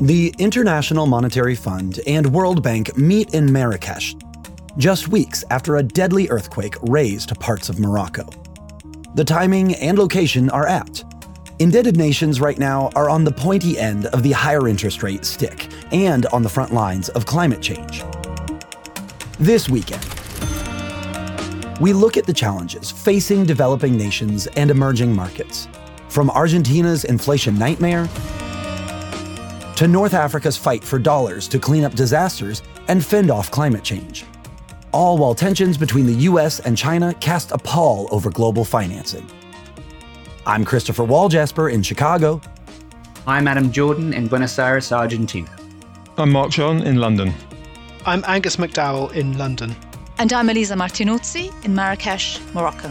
The International Monetary Fund and World Bank meet in Marrakesh, just weeks after a deadly earthquake razed parts of Morocco. The timing and location are apt. Indebted nations right now are on the pointy end of the higher interest rate stick and on the front lines of climate change. This weekend, we look at the challenges facing developing nations and emerging markets, from Argentina's inflation nightmare to North Africa's fight for dollars to clean up disasters and fend off climate change. All while tensions between the US and China cast a pall over global financing. I'm Christopher Walljasper in Chicago. I'm Adam Jordan in Buenos Aires, Argentina. I'm Mark John in London. I'm Angus McDowell in London. And I'm Elisa Martinuzzi in Marrakesh, Morocco.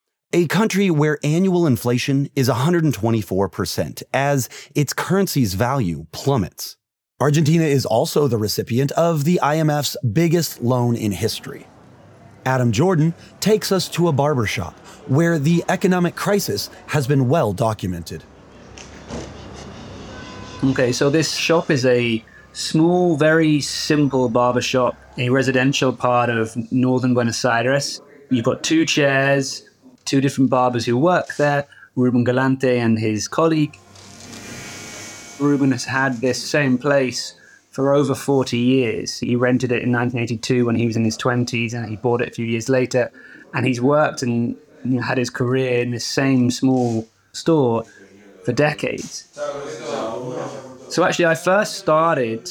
a country where annual inflation is 124% as its currency's value plummets. Argentina is also the recipient of the IMF's biggest loan in history. Adam Jordan takes us to a barbershop where the economic crisis has been well documented. Okay, so this shop is a small, very simple barbershop, a residential part of northern Buenos Aires. You've got two chairs, two different barbers who work there, Ruben Galante and his colleague. Ruben has had this same place for over 40 years. He rented it in 1982 when he was in his 20s, and he bought it a few years later. And he's worked and had his career in this same small store for decades. So actually, I first started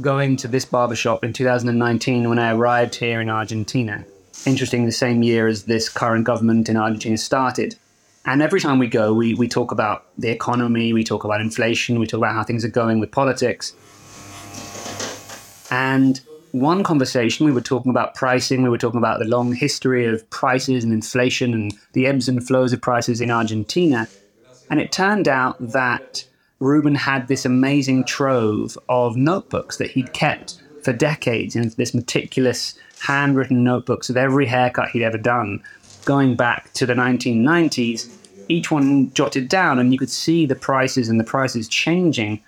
going to this barbershop in 2019 when I arrived here in Argentina interesting, the same year as this current government in Argentina started. And every time we go, we, we talk about the economy, we talk about inflation, we talk about how things are going with politics. And one conversation, we were talking about pricing, we were talking about the long history of prices and inflation and the ebbs and flows of prices in Argentina. And it turned out that Ruben had this amazing trove of notebooks that he'd kept for decades in this meticulous handwritten notebooks of every haircut he'd ever done, going back to the 1990s, each one jotted down, and you could see the prices and the prices changing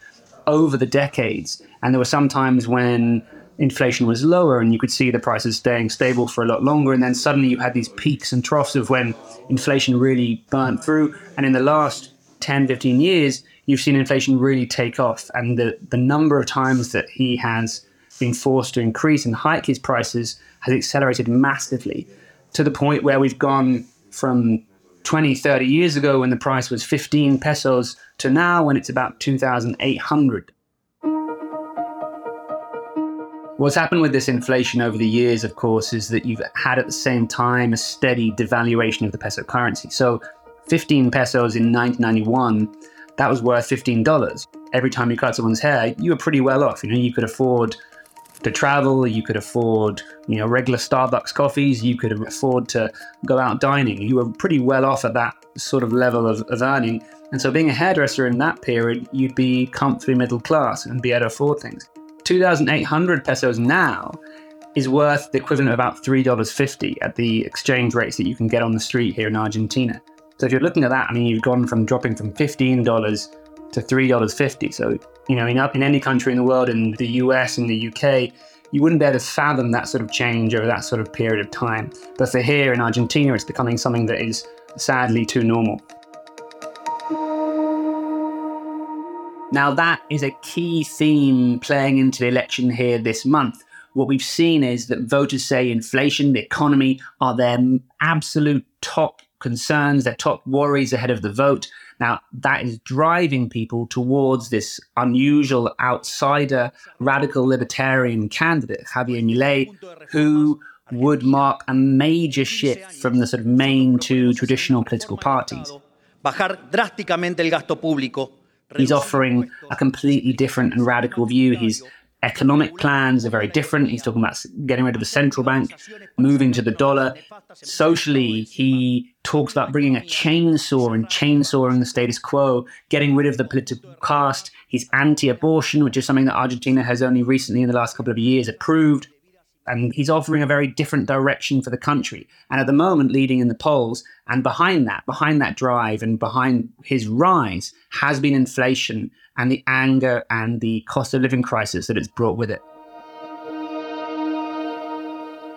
over the decades. And there were some times when inflation was lower and you could see the prices staying stable for a lot longer. And then suddenly you had these peaks and troughs of when inflation really burnt through. And in the last 10, 15 years, you've seen inflation really take off. And the, the number of times that he has been forced to increase and hike his prices has accelerated massively to the point where we've gone from 20, 30 years ago when the price was 15 pesos to now when it's about 2,800. What's happened with this inflation over the years, of course, is that you've had at the same time a steady devaluation of the peso currency. So 15 pesos in 1991, that was worth $15. Every time you cut someone's hair, you were pretty well off. You know, you could afford to travel, you could afford, you know, regular Starbucks coffees, you could afford to go out dining. You were pretty well off at that sort of level of, of earning. And so being a hairdresser in that period, you'd be comfortably middle class and be able to afford things. 2,800 pesos now is worth the equivalent of about $3.50 at the exchange rates that you can get on the street here in Argentina. So if you're looking at that, I mean, you've gone from dropping from $15 to $3.50. So you know, in, in any country in the world, in the US, in the UK, you wouldn't be able to fathom that sort of change over that sort of period of time. But for here in Argentina, it's becoming something that is sadly too normal. Now, that is a key theme playing into the election here this month. What we've seen is that voters say inflation, the economy are their absolute top concerns, their top worries ahead of the vote. Now, that is driving people towards this unusual outsider, radical libertarian candidate, Javier Milei, who would mark a major shift from the sort of main two traditional political parties. Bajar drásticamente el gasto público. He's offering a completely different and radical view. His economic plans are very different. He's talking about getting rid of the central bank, moving to the dollar. Socially, he talks about bringing a chainsaw and chainsawing the status quo, getting rid of the political caste. He's anti abortion, which is something that Argentina has only recently, in the last couple of years, approved and he's offering a very different direction for the country. And at the moment, leading in the polls, and behind that, behind that drive and behind his rise, has been inflation and the anger and the cost of living crisis that it's brought with it.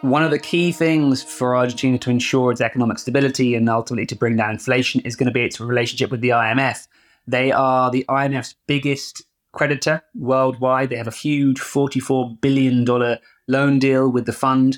One of the key things for Argentina to ensure its economic stability and ultimately to bring down inflation is going to be its relationship with the IMF. They are the IMF's biggest creditor worldwide. They have a huge $44 billion loan deal with the fund.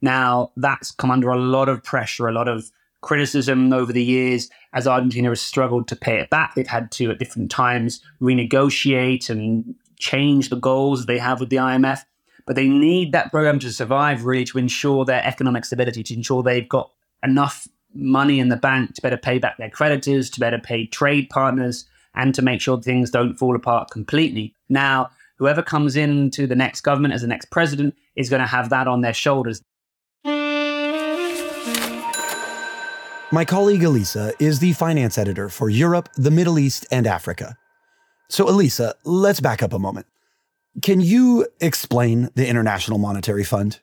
Now, that's come under a lot of pressure, a lot of criticism over the years as Argentina has struggled to pay it back. They've had to, at different times, renegotiate and change the goals they have with the IMF. But they need that program to survive, really, to ensure their economic stability, to ensure they've got enough money in the bank to better pay back their creditors, to better pay trade partners, and to make sure things don't fall apart completely. Now, whoever comes into the next government as the next president is going to have that on their shoulders. My colleague Elisa is the finance editor for Europe, the Middle East, and Africa. So, Elisa, let's back up a moment. Can you explain the International Monetary Fund?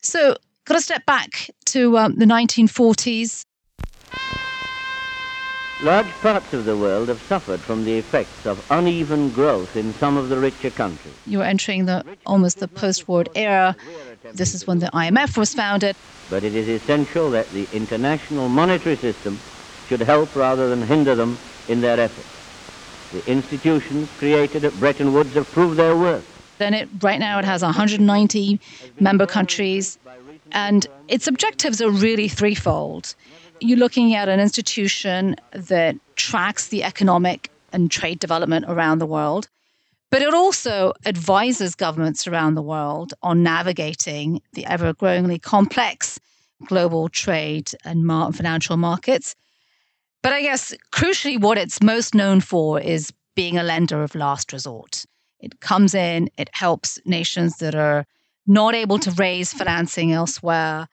So, got to step back to um, the 1940s. Large parts of the world have suffered from the effects of uneven growth in some of the richer countries. You're entering the almost the post-war era. This is when the IMF was founded. But it is essential that the international monetary system should help rather than hinder them in their efforts. The institutions created at Bretton Woods have proved their worth. Then it right now it has 190 member countries and its objectives are really threefold you're looking at an institution that tracks the economic and trade development around the world, but it also advises governments around the world on navigating the ever growingly complex global trade and financial markets. But I guess crucially, what it's most known for is being a lender of last resort. It comes in, it helps nations that are not able to raise financing elsewhere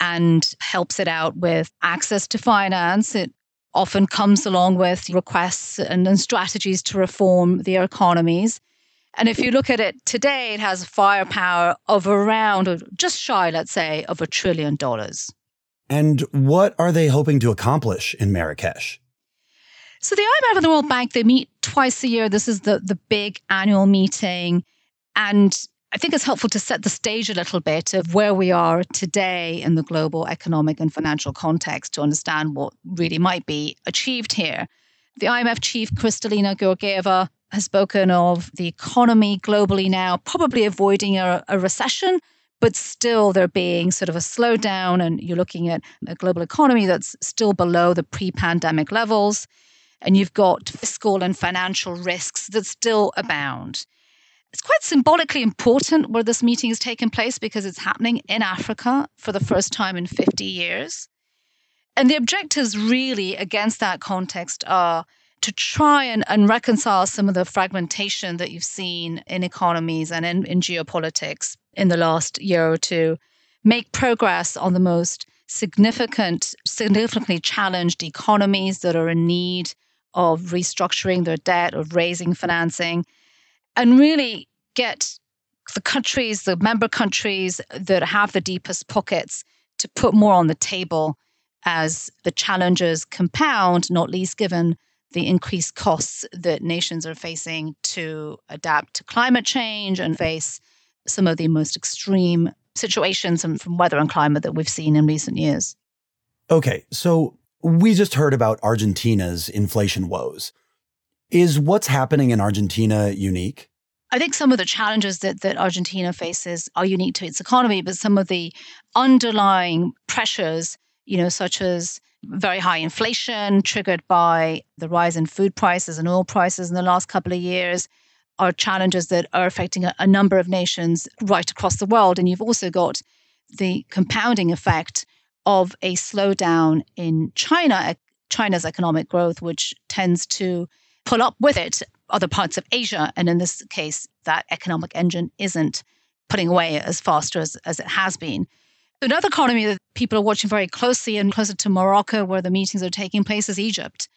and helps it out with access to finance. It often comes along with requests and, and strategies to reform their economies. And if you look at it today, it has firepower of around, just shy, let's say, of a trillion dollars. And what are they hoping to accomplish in Marrakesh? So the IMF and the World Bank, they meet twice a year. This is the, the big annual meeting. And I think it's helpful to set the stage a little bit of where we are today in the global economic and financial context to understand what really might be achieved here. The IMF chief, Kristalina Georgieva, has spoken of the economy globally now probably avoiding a, a recession, but still there being sort of a slowdown. And you're looking at a global economy that's still below the pre pandemic levels. And you've got fiscal and financial risks that still abound. It's quite symbolically important where this meeting is taking place because it's happening in Africa for the first time in 50 years. And the objectives, really, against that context, are to try and, and reconcile some of the fragmentation that you've seen in economies and in, in geopolitics in the last year or two, make progress on the most significant, significantly challenged economies that are in need of restructuring their debt, of raising financing, and really get the countries, the member countries that have the deepest pockets to put more on the table as the challenges compound, not least given the increased costs that nations are facing to adapt to climate change and face some of the most extreme situations from weather and climate that we've seen in recent years. Okay, so we just heard about Argentina's inflation woes. Is what's happening in Argentina unique? I think some of the challenges that, that Argentina faces are unique to its economy, but some of the underlying pressures, you know, such as very high inflation triggered by the rise in food prices and oil prices in the last couple of years, are challenges that are affecting a, a number of nations right across the world. And you've also got the compounding effect of a slowdown in China, China's economic growth, which tends to pull up with it other parts of Asia. And in this case, that economic engine isn't putting away as fast as, as it has been. Another economy that people are watching very closely and closer to Morocco, where the meetings are taking place, is Egypt.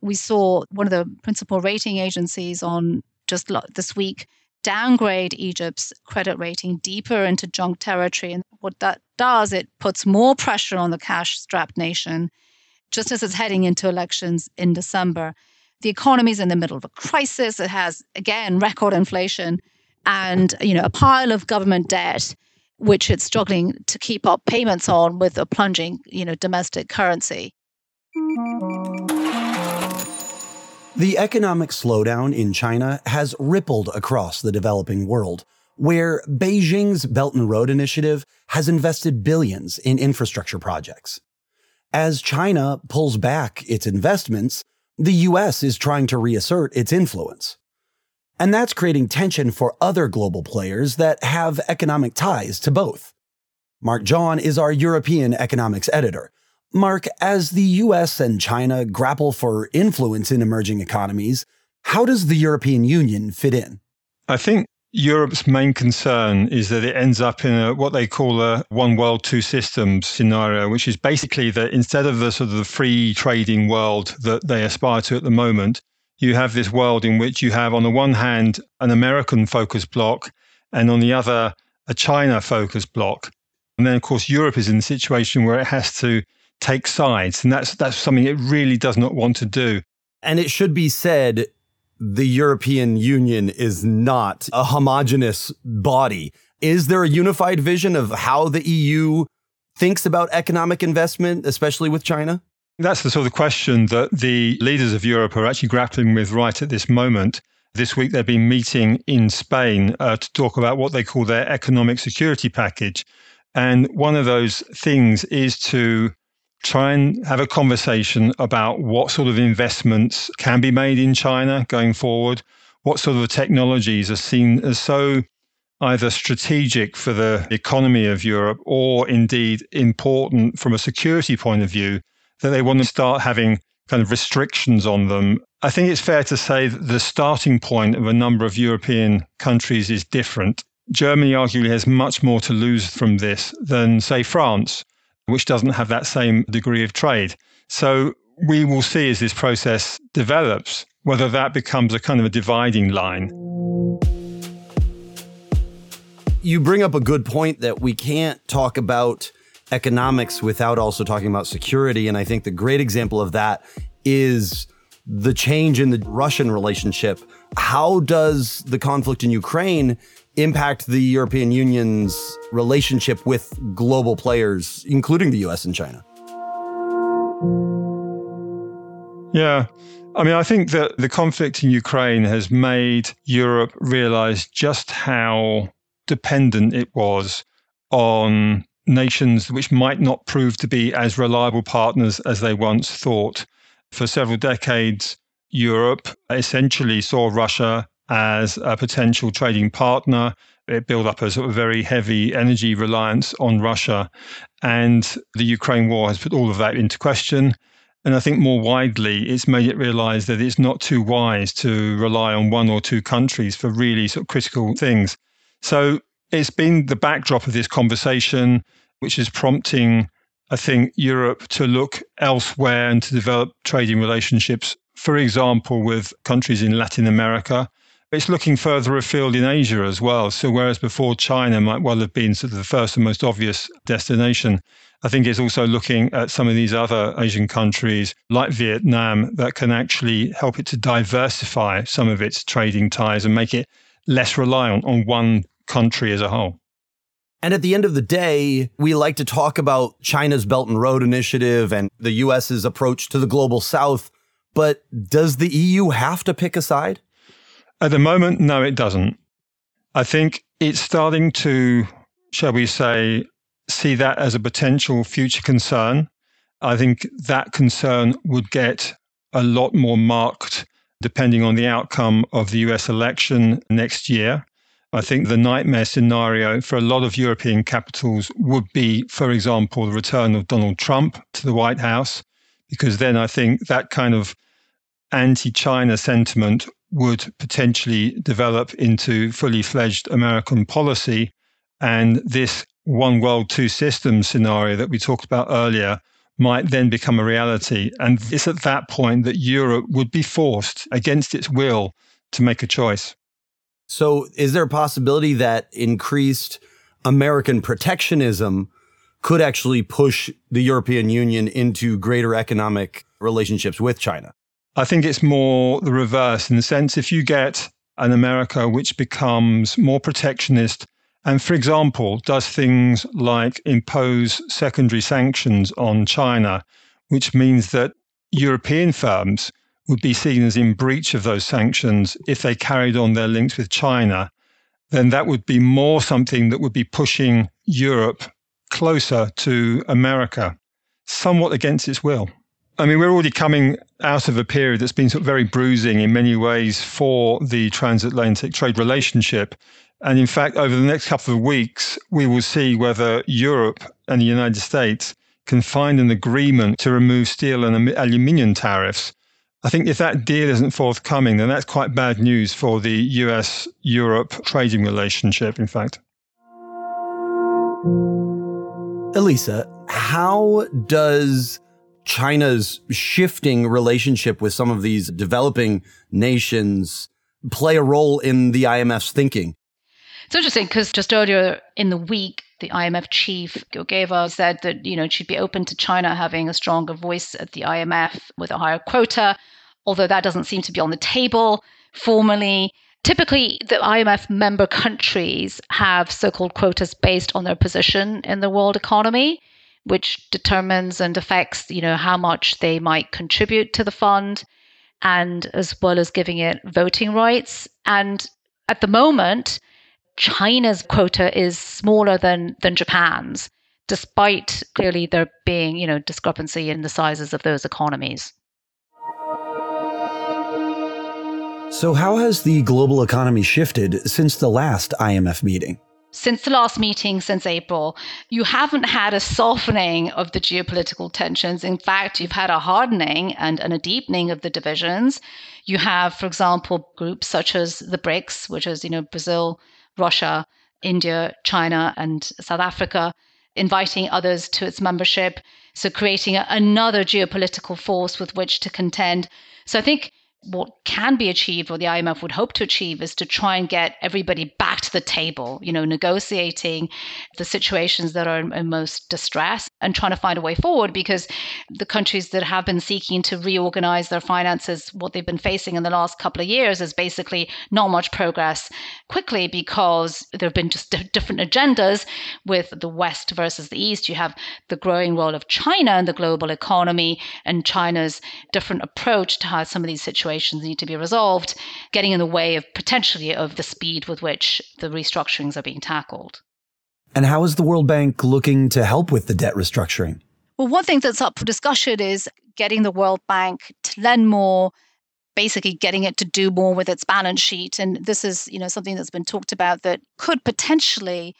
We saw one of the principal rating agencies on just this week downgrade Egypt's credit rating deeper into junk territory. And what that does, it puts more pressure on the cash strapped nation just as it's heading into elections in December. The economy is in the middle of a crisis. It has, again, record inflation and you know a pile of government debt which it's struggling to keep up payments on with a plunging you know domestic currency the economic slowdown in China has rippled across the developing world, where Beijing's Belt and Road Initiative has invested billions in infrastructure projects. As China pulls back its investments, the US is trying to reassert its influence. And that's creating tension for other global players that have economic ties to both. Mark John is our European economics editor, Mark, as the US and China grapple for influence in emerging economies, how does the European Union fit in? I think Europe's main concern is that it ends up in a, what they call a one world, two systems scenario, which is basically that instead of the sort of the free trading world that they aspire to at the moment, you have this world in which you have, on the one hand, an American focused block, and on the other, a China focused block. And then, of course, Europe is in a situation where it has to take sides, and that's that's something it really does not want to do. And it should be said, the European Union is not a homogenous body. Is there a unified vision of how the EU thinks about economic investment, especially with China? That's the sort of question that the leaders of Europe are actually grappling with right at this moment. This week, they've been meeting in Spain uh, to talk about what they call their economic security package. And one of those things is to try and have a conversation about what sort of investments can be made in China going forward, what sort of technologies are seen as so either strategic for the economy of Europe or indeed important from a security point of view that they want to start having kind of restrictions on them. I think it's fair to say that the starting point of a number of European countries is different. Germany arguably has much more to lose from this than, say, France, which doesn't have that same degree of trade. So we will see as this process develops whether that becomes a kind of a dividing line. You bring up a good point that we can't talk about economics without also talking about security. And I think the great example of that is the change in the Russian relationship. How does the conflict in Ukraine impact the European Union's relationship with global players, including the US and China? Yeah. I mean, I think that the conflict in Ukraine has made Europe realize just how dependent it was on nations which might not prove to be as reliable partners as they once thought. For several decades, Europe essentially saw Russia as a potential trading partner. It built up a sort of very heavy energy reliance on Russia. And the Ukraine war has put all of that into question. And I think more widely, it's made it realize that it's not too wise to rely on one or two countries for really sort of critical things. So it's been the backdrop of this conversation, which is prompting, I think, Europe to look elsewhere and to develop trading relationships, for example, with countries in Latin America it's looking further afield in Asia as well. So, whereas before China might well have been sort of the first and most obvious destination, I think it's also looking at some of these other Asian countries like Vietnam that can actually help it to diversify some of its trading ties and make it less reliant on one country as a whole. And at the end of the day, we like to talk about China's Belt and Road Initiative and the US's approach to the global south. But does the EU have to pick a side? At the moment, no, it doesn't. I think it's starting to, shall we say, see that as a potential future concern. I think that concern would get a lot more marked depending on the outcome of the US election next year. I think the nightmare scenario for a lot of European capitals would be, for example, the return of Donald Trump to the White House, because then I think that kind of anti China sentiment would potentially develop into fully fledged American policy. And this one world, two systems scenario that we talked about earlier might then become a reality. And it's at that point that Europe would be forced against its will to make a choice. So, is there a possibility that increased American protectionism could actually push the European Union into greater economic relationships with China? I think it's more the reverse in the sense if you get an America which becomes more protectionist and, for example, does things like impose secondary sanctions on China, which means that European firms would be seen as in breach of those sanctions if they carried on their links with China, then that would be more something that would be pushing Europe closer to America, somewhat against its will. I mean, we're already coming out of a period that's been sort of very bruising in many ways for the transatlantic trade relationship. And in fact, over the next couple of weeks, we will see whether Europe and the United States can find an agreement to remove steel and aluminium tariffs I think if that deal isn't forthcoming, then that's quite bad news for the US Europe trading relationship, in fact. Elisa, how does China's shifting relationship with some of these developing nations play a role in the IMF's thinking? It's interesting because just earlier in the week, the IMF chief Georgieva said that you know she'd be open to China having a stronger voice at the IMF with a higher quota, although that doesn't seem to be on the table formally. Typically, the IMF member countries have so-called quotas based on their position in the world economy, which determines and affects you know how much they might contribute to the fund, and as well as giving it voting rights. And at the moment, China's quota is smaller than than Japan's, despite clearly there being, you know, discrepancy in the sizes of those economies. So how has the global economy shifted since the last IMF meeting? Since the last meeting, since April, you haven't had a softening of the geopolitical tensions. In fact, you've had a hardening and, and a deepening of the divisions. You have, for example, groups such as the BRICS, which is, you know, Brazil, Russia, India, China, and South Africa, inviting others to its membership. So, creating another geopolitical force with which to contend. So, I think what can be achieved, or the IMF would hope to achieve, is to try and get everybody back to the table, you know, negotiating the situations that are in most distress and trying to find a way forward because the countries that have been seeking to reorganize their finances, what they've been facing in the last couple of years is basically not much progress quickly because there have been just different agendas with the West versus the East. You have the growing role of China in the global economy and China's different approach to how some of these situations situations need to be resolved, getting in the way of potentially of the speed with which the restructurings are being tackled. And how is the World Bank looking to help with the debt restructuring? Well, one thing that's up for discussion is getting the World Bank to lend more, basically getting it to do more with its balance sheet. And this is, you know, something that's been talked about that could potentially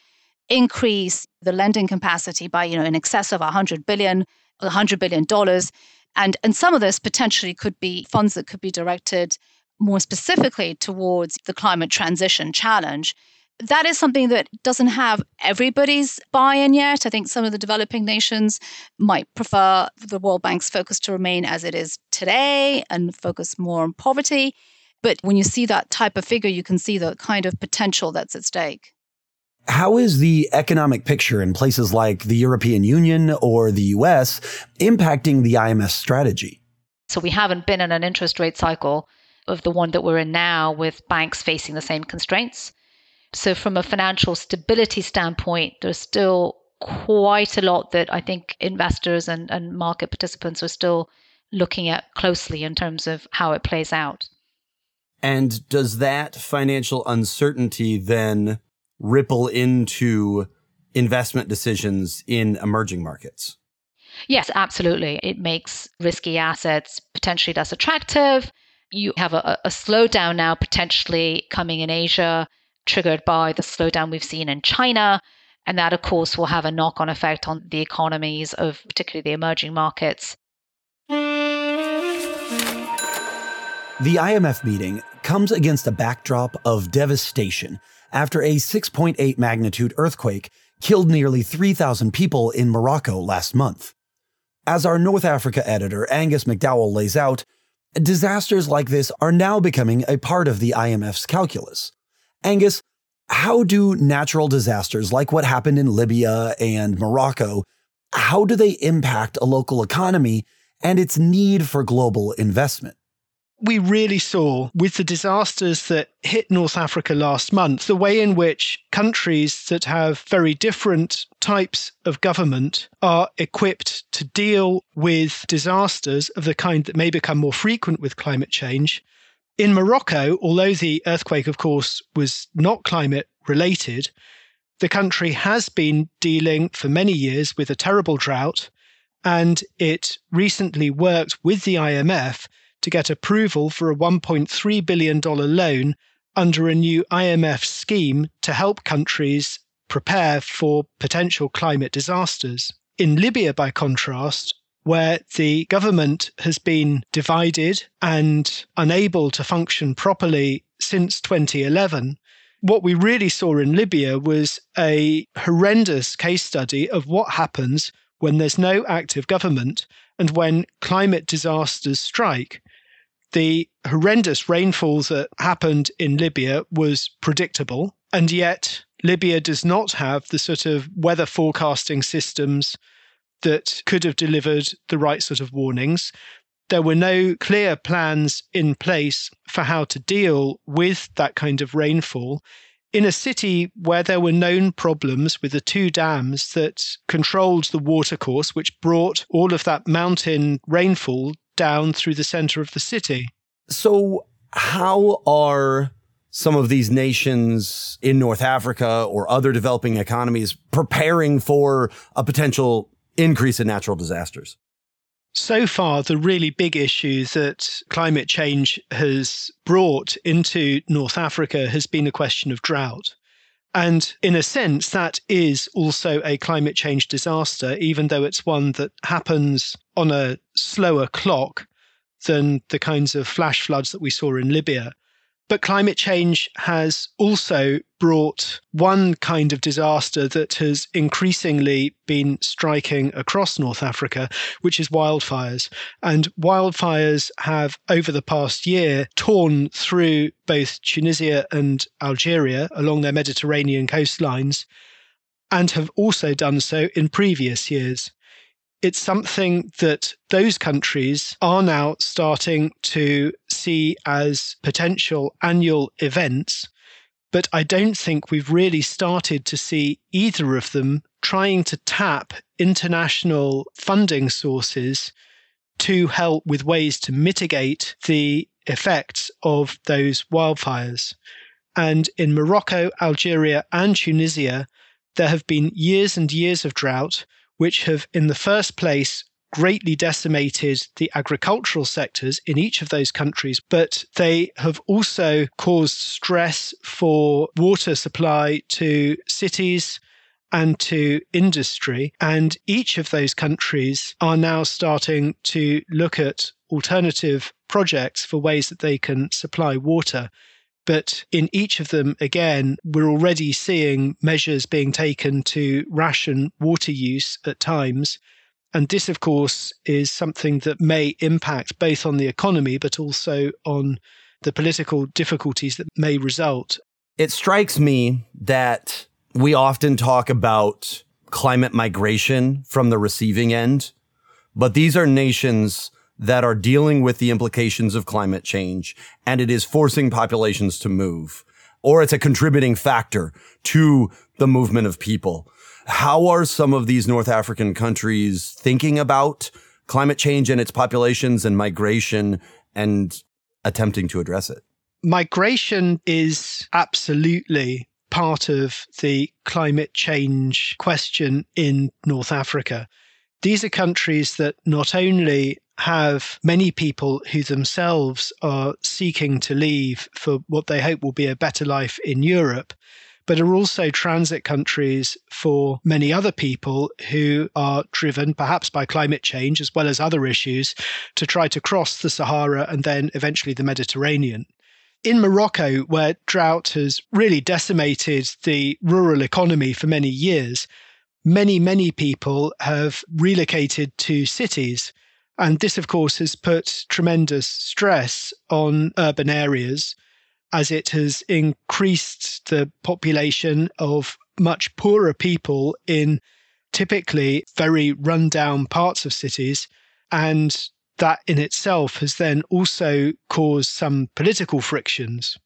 increase the lending capacity by, you know, in excess of 100 billion, 100 billion dollars and, and some of this potentially could be funds that could be directed more specifically towards the climate transition challenge. That is something that doesn't have everybody's buy in yet. I think some of the developing nations might prefer the World Bank's focus to remain as it is today and focus more on poverty. But when you see that type of figure, you can see the kind of potential that's at stake. How is the economic picture in places like the European Union or the US impacting the IMF strategy? So we haven't been in an interest rate cycle of the one that we're in now with banks facing the same constraints. So from a financial stability standpoint, there's still quite a lot that I think investors and, and market participants are still looking at closely in terms of how it plays out. And does that financial uncertainty then ripple into investment decisions in emerging markets? Yes, absolutely. It makes risky assets potentially less attractive. You have a, a slowdown now potentially coming in Asia. triggered by the slowdown we've seen in China. And that, of course, will have a knock on effect on the economies of particularly the emerging markets. The IMF meeting comes against a backdrop of devastation after a 6.8 magnitude earthquake killed nearly 3,000 people in Morocco last month. As our North Africa editor Angus McDowell lays out, disasters like this are now becoming a part of the IMF's calculus. Angus, how do natural disasters like what happened in Libya and Morocco, how do they impact a local economy and its need for global investment? We really saw with the disasters that hit North Africa last month, the way in which countries that have very different types of government are equipped to deal with disasters of the kind that may become more frequent with climate change. In Morocco, although the earthquake, of course, was not climate related, the country has been dealing for many years with a terrible drought. And it recently worked with the IMF to get approval for a $1.3 billion loan under a new IMF scheme to help countries prepare for potential climate disasters. In Libya, by contrast, where the government has been divided and unable to function properly since 2011, what we really saw in Libya was a horrendous case study of what happens when there's no active government and when climate disasters strike the horrendous rainfalls that happened in Libya was predictable. And yet, Libya does not have the sort of weather forecasting systems that could have delivered the right sort of warnings. There were no clear plans in place for how to deal with that kind of rainfall in a city where there were known problems with the two dams that controlled the watercourse, which brought all of that mountain rainfall down through the center of the city. So, how are some of these nations in North Africa or other developing economies preparing for a potential increase in natural disasters? So far, the really big issue that climate change has brought into North Africa has been a question of drought. And in a sense, that is also a climate change disaster, even though it's one that happens on a slower clock than the kinds of flash floods that we saw in Libya. But climate change has also brought one kind of disaster that has increasingly been striking across North Africa, which is wildfires. And wildfires have, over the past year, torn through both Tunisia and Algeria along their Mediterranean coastlines, and have also done so in previous years it's something that those countries are now starting to see as potential annual events. But I don't think we've really started to see either of them trying to tap international funding sources to help with ways to mitigate the effects of those wildfires. And in Morocco, Algeria, and Tunisia, there have been years and years of drought which have, in the first place, greatly decimated the agricultural sectors in each of those countries, but they have also caused stress for water supply to cities and to industry. And each of those countries are now starting to look at alternative projects for ways that they can supply water. But in each of them, again, we're already seeing measures being taken to ration water use at times. And this, of course, is something that may impact both on the economy, but also on the political difficulties that may result. It strikes me that we often talk about climate migration from the receiving end, but these are nations that are dealing with the implications of climate change and it is forcing populations to move or it's a contributing factor to the movement of people. How are some of these North African countries thinking about climate change and its populations and migration and attempting to address it? Migration is absolutely part of the climate change question in North Africa. These are countries that not only have many people who themselves are seeking to leave for what they hope will be a better life in Europe, but are also transit countries for many other people who are driven, perhaps by climate change as well as other issues, to try to cross the Sahara and then eventually the Mediterranean. In Morocco, where drought has really decimated the rural economy for many years, many, many people have relocated to cities. And this, of course, has put tremendous stress on urban areas as it has increased the population of much poorer people in typically very rundown parts of cities. And that in itself has then also caused some political frictions.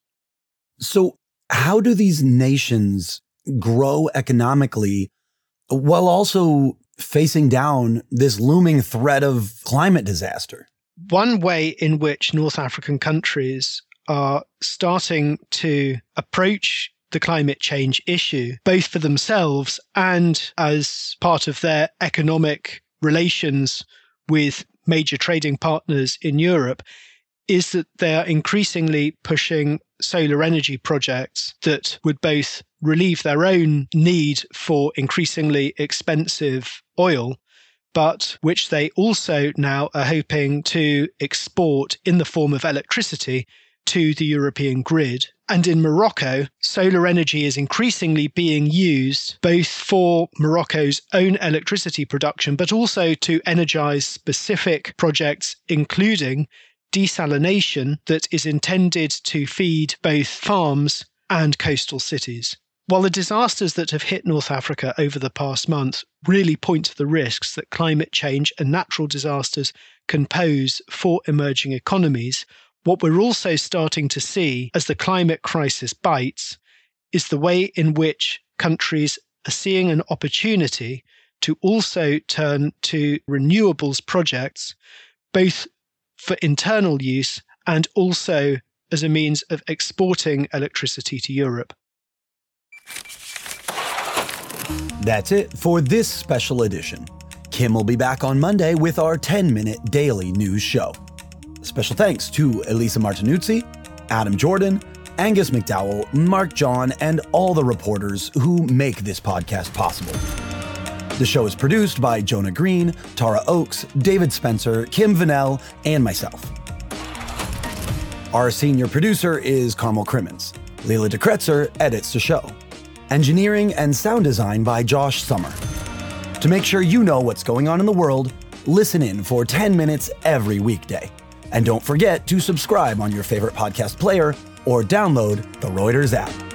So, how do these nations grow economically while also facing down this looming threat of climate disaster? One way in which North African countries are starting to approach the climate change issue, both for themselves and as part of their economic relations with major trading partners in Europe, is that they are increasingly pushing solar energy projects that would both relieve their own need for increasingly expensive oil, but which they also now are hoping to export in the form of electricity to the European grid. And in Morocco, solar energy is increasingly being used both for Morocco's own electricity production, but also to energize specific projects, including desalination that is intended to feed both farms and coastal cities. While the disasters that have hit North Africa over the past month really point to the risks that climate change and natural disasters can pose for emerging economies, what we're also starting to see as the climate crisis bites is the way in which countries are seeing an opportunity to also turn to renewables projects, both for internal use and also as a means of exporting electricity to Europe. That's it for this special edition. Kim will be back on Monday with our 10 minute daily news show. Special thanks to Elisa Martinuzzi, Adam Jordan, Angus McDowell, Mark John, and all the reporters who make this podcast possible. The show is produced by Jonah Green, Tara Oakes, David Spencer, Kim Vanell, and myself. Our senior producer is Carmel Crimmins. Leela de Kretser edits the show. Engineering and sound design by Josh Summer. To make sure you know what's going on in the world, listen in for 10 minutes every weekday. And don't forget to subscribe on your favorite podcast player or download the Reuters app.